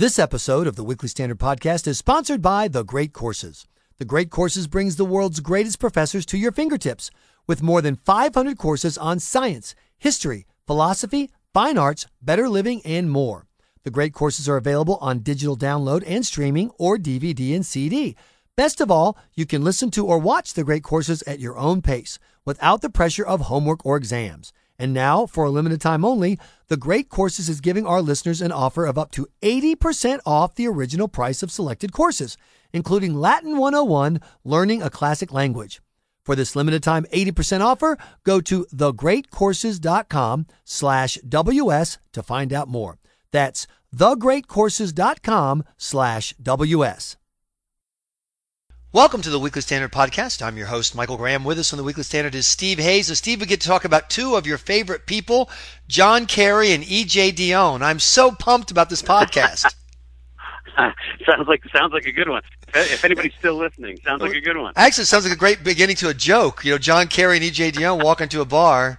This episode of the Weekly Standard Podcast is sponsored by The Great Courses. The Great Courses brings the world's greatest professors to your fingertips with more than 500 courses on science, history, philosophy, fine arts, better living, and more. The Great Courses are available on digital download and streaming or DVD and CD. Best of all, you can listen to or watch the Great Courses at your own pace without the pressure of homework or exams. And now, for a limited time only, The Great Courses is giving our listeners an offer of up to 80% off the original price of selected courses, including Latin 101, Learning a Classic Language. For this limited time 80% offer, go to thegreatcourses.com slash WS to find out more. That's thegreatcourses.com slash WS. Welcome to the Weekly Standard Podcast. I'm your host, Michael Graham. With us on the Weekly Standard is Steve Hayes. So, Steve, we get to talk about two of your favorite people, John Kerry and E.J. Dionne. I'm so pumped about this podcast. sounds like sounds like a good one. If anybody's still listening, sounds like a good one. Actually, it sounds like a great beginning to a joke. You know, John Kerry and E.J. Dionne walk into a bar.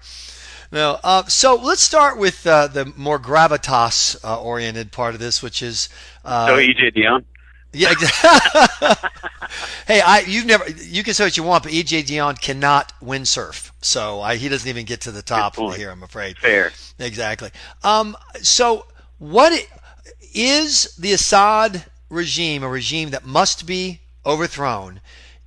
No, uh, so let's start with uh, the more gravitas uh, oriented part of this, which is uh, so E.J. Dionne. Yeah. hey, I you've never you can say what you want, but EJ Dionne cannot windsurf, so I, he doesn't even get to the top here. I'm afraid. Fair. Exactly. Um. So what is the Assad regime a regime that must be overthrown?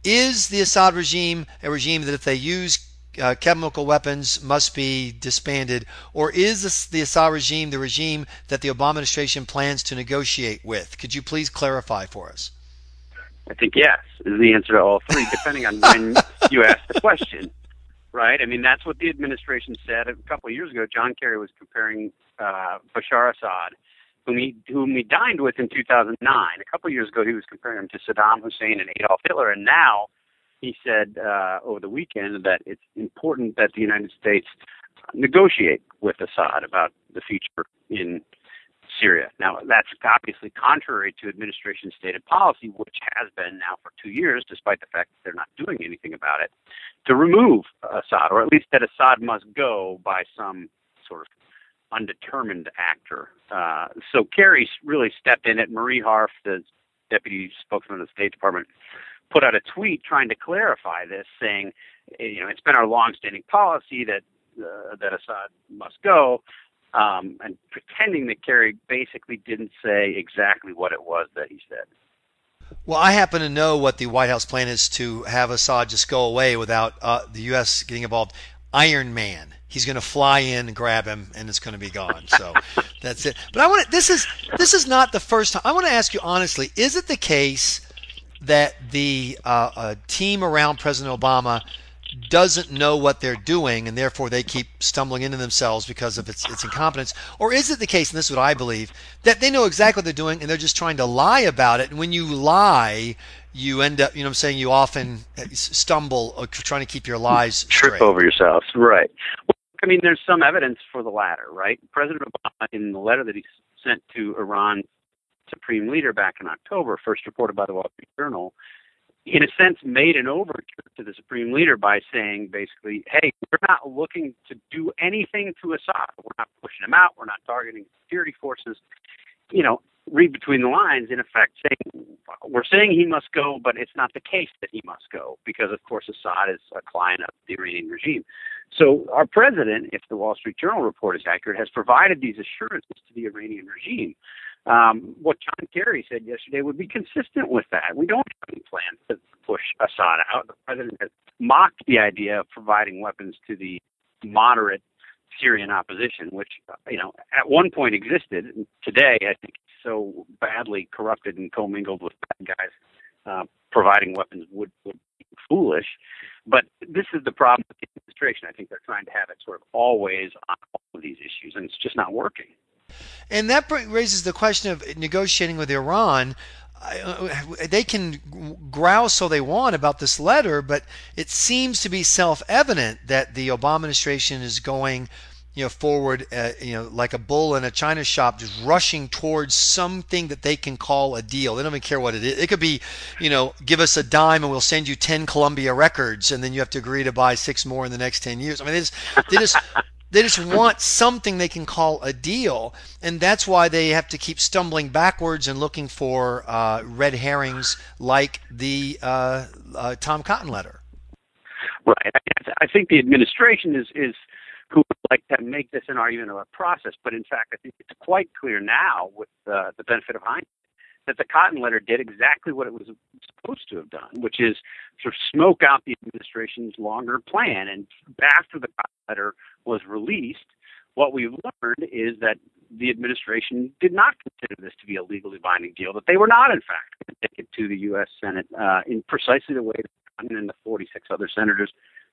Is the Assad regime a regime that if they use uh, chemical weapons must be disbanded, or is this, the Assad regime the regime that the Obama administration plans to negotiate with? Could you please clarify for us? I think yes is the answer to all three, depending on when you ask the question. Right? I mean, that's what the administration said a couple of years ago. John Kerry was comparing uh, Bashar Assad, whom he whom he dined with in 2009. A couple of years ago, he was comparing him to Saddam Hussein and Adolf Hitler, and now he said uh, over the weekend that it's important that the United States negotiate with Assad about the future in Syria. Now, that's obviously contrary to administration stated policy, which has been now for two years, despite the fact that they're not doing anything about it, to remove Assad, or at least that Assad must go by some sort of undetermined actor. Uh, so Kerry really stepped in it. Marie Harf, the deputy spokesman of the State Department, put out a tweet trying to clarify this, saying, you know, it's been our longstanding policy that uh, that Assad must go, um, and pretending that Kerry basically didn't say exactly what it was that he said. Well, I happen to know what the White House plan is to have Assad just go away without uh, the U.S. getting involved. Iron Man. He's going to fly in grab him, and it's going to be gone. So that's it. But I want to. This is this is not the first time. I want to ask you honestly: Is it the case that the uh, uh, team around President Obama doesn't know what they're doing and therefore they keep stumbling into themselves because of its, its incompetence? Or is it the case, and this is what I believe, that they know exactly what they're doing and they're just trying to lie about it? And when you lie, you end up, you know I'm saying, you often stumble uh, trying to keep your lies Trip over yourself, right. Well, I mean, there's some evidence for the latter, right? President Obama, in the letter that he sent to Iran supreme leader back in October, first reported by the Wall Street Journal, in a sense made an overture to the supreme leader by saying basically, hey, we're not looking to do anything to Assad. We're not pushing him out. We're not targeting security forces. You know, read between the lines, in effect, saying we're saying he must go, but it's not the case that he must go because, of course, Assad is a client of the Iranian regime. So our president, if the Wall Street Journal report is accurate, has provided these assurances to the Iranian regime um, what John Kerry said yesterday would be consistent with that. We don't have any plans to push Assad out. The president has mocked the idea of providing weapons to the moderate Syrian opposition, which you know at one point existed. Today, I think so badly corrupted and commingled with bad guys. Uh, providing weapons would, would be foolish. But this is the problem with the administration. I think they're trying to have it sort of always on all of these issues, and it's just not working. And that raises the question of negotiating with Iran. They can grouse all they want about this letter, but it seems to be self-evident that the Obama administration is going, you know, forward, uh, you know, like a bull in a china shop, just rushing towards something that they can call a deal. They don't even care what it is. It could be, you know, give us a dime and we'll send you ten Columbia records, and then you have to agree to buy six more in the next ten years. I mean, they just, they just They just want something they can call a deal, and that's why they have to keep stumbling backwards and looking for uh, red herrings like the uh, uh, Tom Cotton letter. Right. I think the administration is is who would like to make this an argument of a process, but in fact, I think it's quite clear now, with uh, the benefit of hindsight, that the Cotton letter did exactly what it was supposed to have done, which is sort of smoke out the administration's longer plan. And after the Cotton letter was released, what we've learned is that the administration did not consider this to be a legally binding deal, that they were not, in fact, going to take it to the U.S. Senate uh, in precisely the way that Cotton and the 46 other senators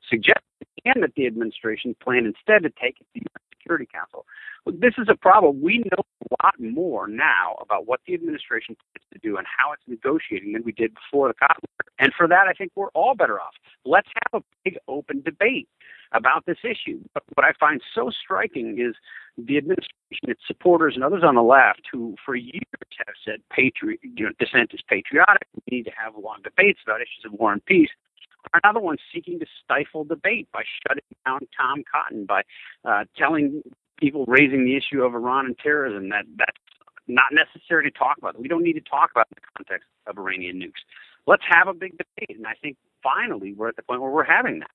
suggested, and that the administration planned instead to take it to the U.S. Security Council. This is a problem. We know a lot more now about what the administration plans to do and how it's negotiating than we did before the Cotton War. And for that, I think we're all better off. Let's have a big open debate about this issue. But what I find so striking is the administration, its supporters, and others on the left who, for years, have said patri- you know, dissent is patriotic. We need to have long debates about issues of war and peace are now the ones seeking to stifle debate by shutting down Tom Cotton, by uh, telling people raising the issue of Iran and terrorism that that's not necessary to talk about. We don't need to talk about in the context of Iranian nukes. Let's have a big debate. And I think finally we're at the point where we're having that.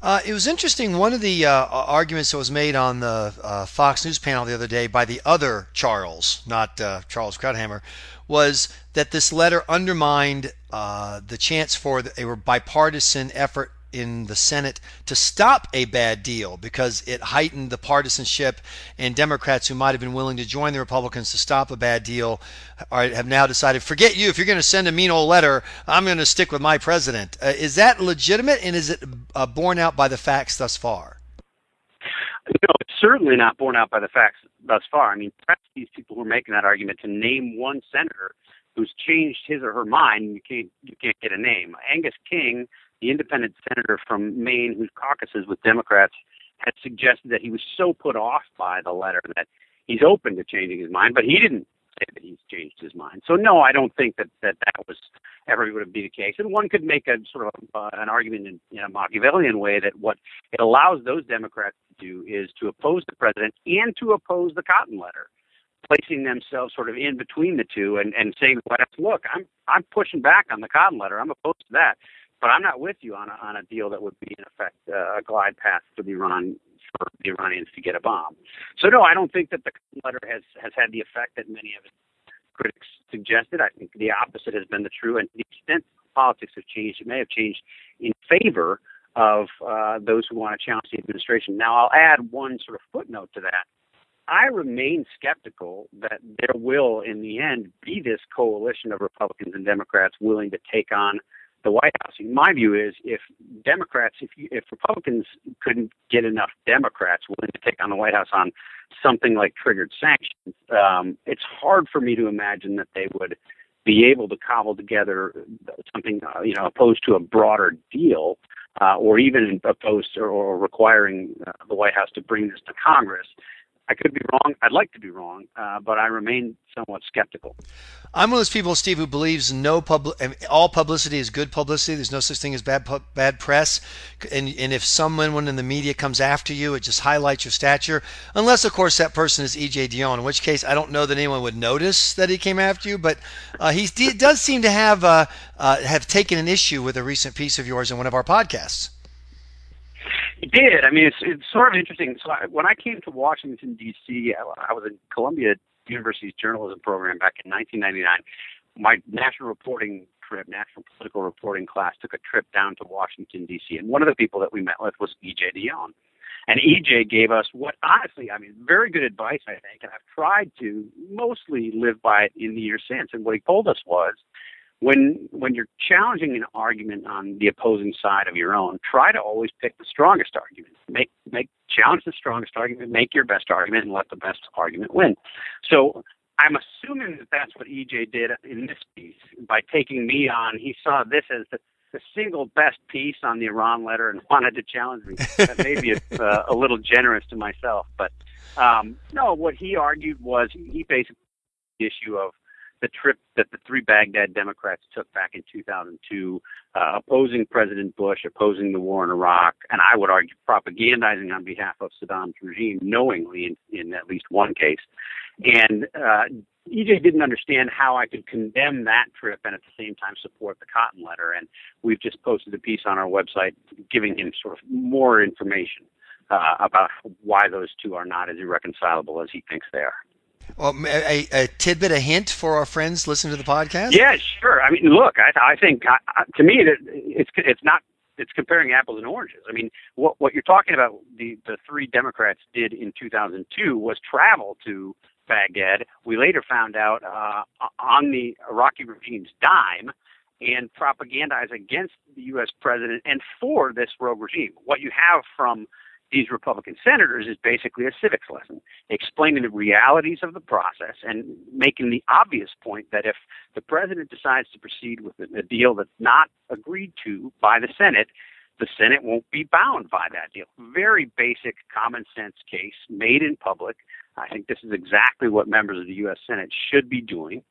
Uh, it was interesting. One of the uh, arguments that was made on the uh, Fox News panel the other day by the other Charles, not uh, Charles Krauthammer, was that this letter undermined uh, the chance for a bipartisan effort in the Senate to stop a bad deal because it heightened the partisanship, and Democrats who might have been willing to join the Republicans to stop a bad deal are, have now decided, forget you. If you're going to send a mean old letter, I'm going to stick with my president. Uh, is that legitimate, and is it uh, borne out by the facts thus far? No, it's certainly not borne out by the facts thus far. I mean, perhaps these people who are making that argument to name one senator who's changed his or her mind, you can't you can't get a name. Angus King the independent senator from Maine whose caucuses with Democrats had suggested that he was so put off by the letter that he's open to changing his mind, but he didn't say that he's changed his mind. So no, I don't think that that, that was ever would be the case. And one could make a sort of uh, an argument in, in a Machiavellian way that what it allows those Democrats to do is to oppose the president and to oppose the Cotton letter placing themselves sort of in between the two and, and saying, well, look, I'm I'm pushing back on the Cotton letter. I'm opposed to that. But I'm not with you on a, on a deal that would be in effect uh, a glide path for the Iran for the Iranians to get a bomb. So no, I don't think that the letter has has had the effect that many of its critics suggested. I think the opposite has been the true, and to the extent politics have changed, it may have changed in favor of uh, those who want to challenge the administration. Now, I'll add one sort of footnote to that. I remain skeptical that there will, in the end, be this coalition of Republicans and Democrats willing to take on the White House. My view is if Democrats, if you, if Republicans couldn't get enough Democrats willing to take on the White House on something like triggered sanctions, um, it's hard for me to imagine that they would be able to cobble together something, uh, you know, opposed to a broader deal, uh, or even opposed or, or requiring uh, the White House to bring this to Congress. I could be wrong. I'd like to be wrong, uh, but I remain somewhat skeptical. I'm one of those people, Steve, who believes no public, all publicity is good publicity. There's no such thing as bad bad press, and and if someone in the media comes after you, it just highlights your stature. Unless, of course, that person is E.J. Dionne, in which case I don't know that anyone would notice that he came after you. But uh, he does seem to have uh, uh, have taken an issue with a recent piece of yours in one of our podcasts. He did. I mean, it's it's sort of interesting. So I, when I came to Washington D.C., I, I was in Columbia University's journalism program back in 1999. My national reporting trip, national political reporting class, took a trip down to Washington D.C. And one of the people that we met with was E.J. Dionne. And EJ gave us what honestly, I mean, very good advice, I think, and I've tried to mostly live by it in the years since. And what he told us was when when you're challenging an argument on the opposing side of your own, try to always pick the strongest argument. Make make challenge the strongest argument, make your best argument, and let the best argument win. So I'm assuming that that's what EJ did in this piece by taking me on. He saw this as the, the single best piece on the Iran letter and wanted to challenge me. That maybe it's uh, a little generous to myself, but um, no. What he argued was he basically the issue of the trip that the three Baghdad Democrats took back in 2002, uh, opposing President Bush, opposing the war in Iraq, and I would argue propagandizing on behalf of Saddam's regime knowingly in, in at least one case. And uh, EJ didn't understand how I could condemn that trip and at the same time support the Cotton letter. And we've just posted a piece on our website giving him sort of more information uh, about why those two are not as irreconcilable as he thinks they are. Well, a, a, tidbit, a hint for our friends listening to the podcast. Yeah, sure. I mean, look, I, I think I, to me that it's it's not it's comparing apples and oranges. I mean, what what you're talking about the the three Democrats did in 2002 was travel to Baghdad. We later found out uh, on the Iraqi regime's dime and propagandize against the U.S. president and for this rogue regime. What you have from these Republican senators is basically a civics lesson, explaining the realities of the process and making the obvious point that if the president decides to proceed with a deal that's not agreed to by the Senate, the Senate won't be bound by that deal. Very basic common sense case made in public. I think this is exactly what members of the U.S. Senate should be doing.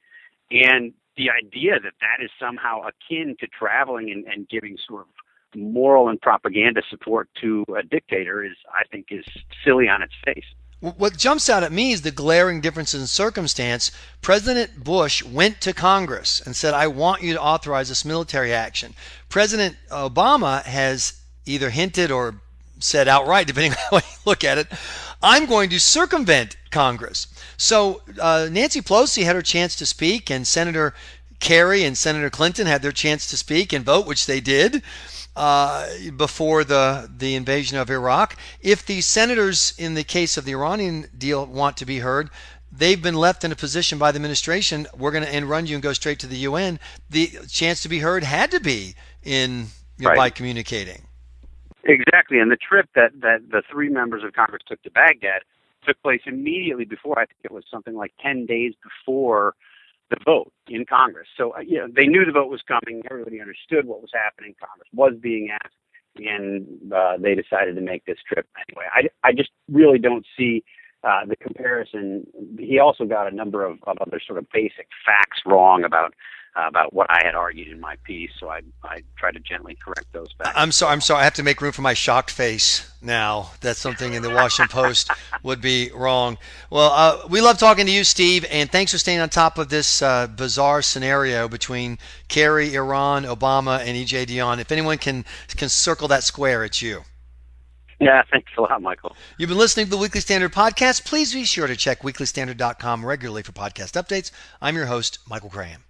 And the idea that that is somehow akin to traveling and, and giving sort of moral and propaganda support to a dictator is, I think, is silly on its face. What jumps out at me is the glaring difference in circumstance. President Bush went to Congress and said, I want you to authorize this military action. President Obama has either hinted or said outright, depending on how you look at it, I'm going to circumvent Congress. So uh, Nancy Pelosi had her chance to speak, and Senator Kerry and Senator Clinton had their chance to speak and vote, which they did uh, before the, the invasion of Iraq. If the senators, in the case of the Iranian deal, want to be heard, they've been left in a position by the administration. We're going to end run you and go straight to the UN. The chance to be heard had to be in you know, right. by communicating. Exactly, and the trip that that the three members of Congress took to Baghdad took place immediately before. I think it was something like ten days before the vote in Congress. So, uh, you know, they knew the vote was coming. Everybody understood what was happening. Congress was being asked, and uh, they decided to make this trip anyway. I, I just really don't see uh, the comparison. He also got a number of, of other sort of basic facts wrong about uh, about what I had argued in my piece. So I I try to gently correct those facts. I'm sorry. I'm sorry. I have to make room for my shocked face now. That's something in the Washington Post would be wrong. Well, uh, we love talking to you, Steve, and thanks for staying on top of this uh, bizarre scenario between Kerry, Iran, Obama, and EJ Dionne. If anyone can can circle that square, it's you. Yeah, thanks a lot, Michael. You've been listening to the Weekly Standard podcast. Please be sure to check weeklystandard.com regularly for podcast updates. I'm your host, Michael Graham.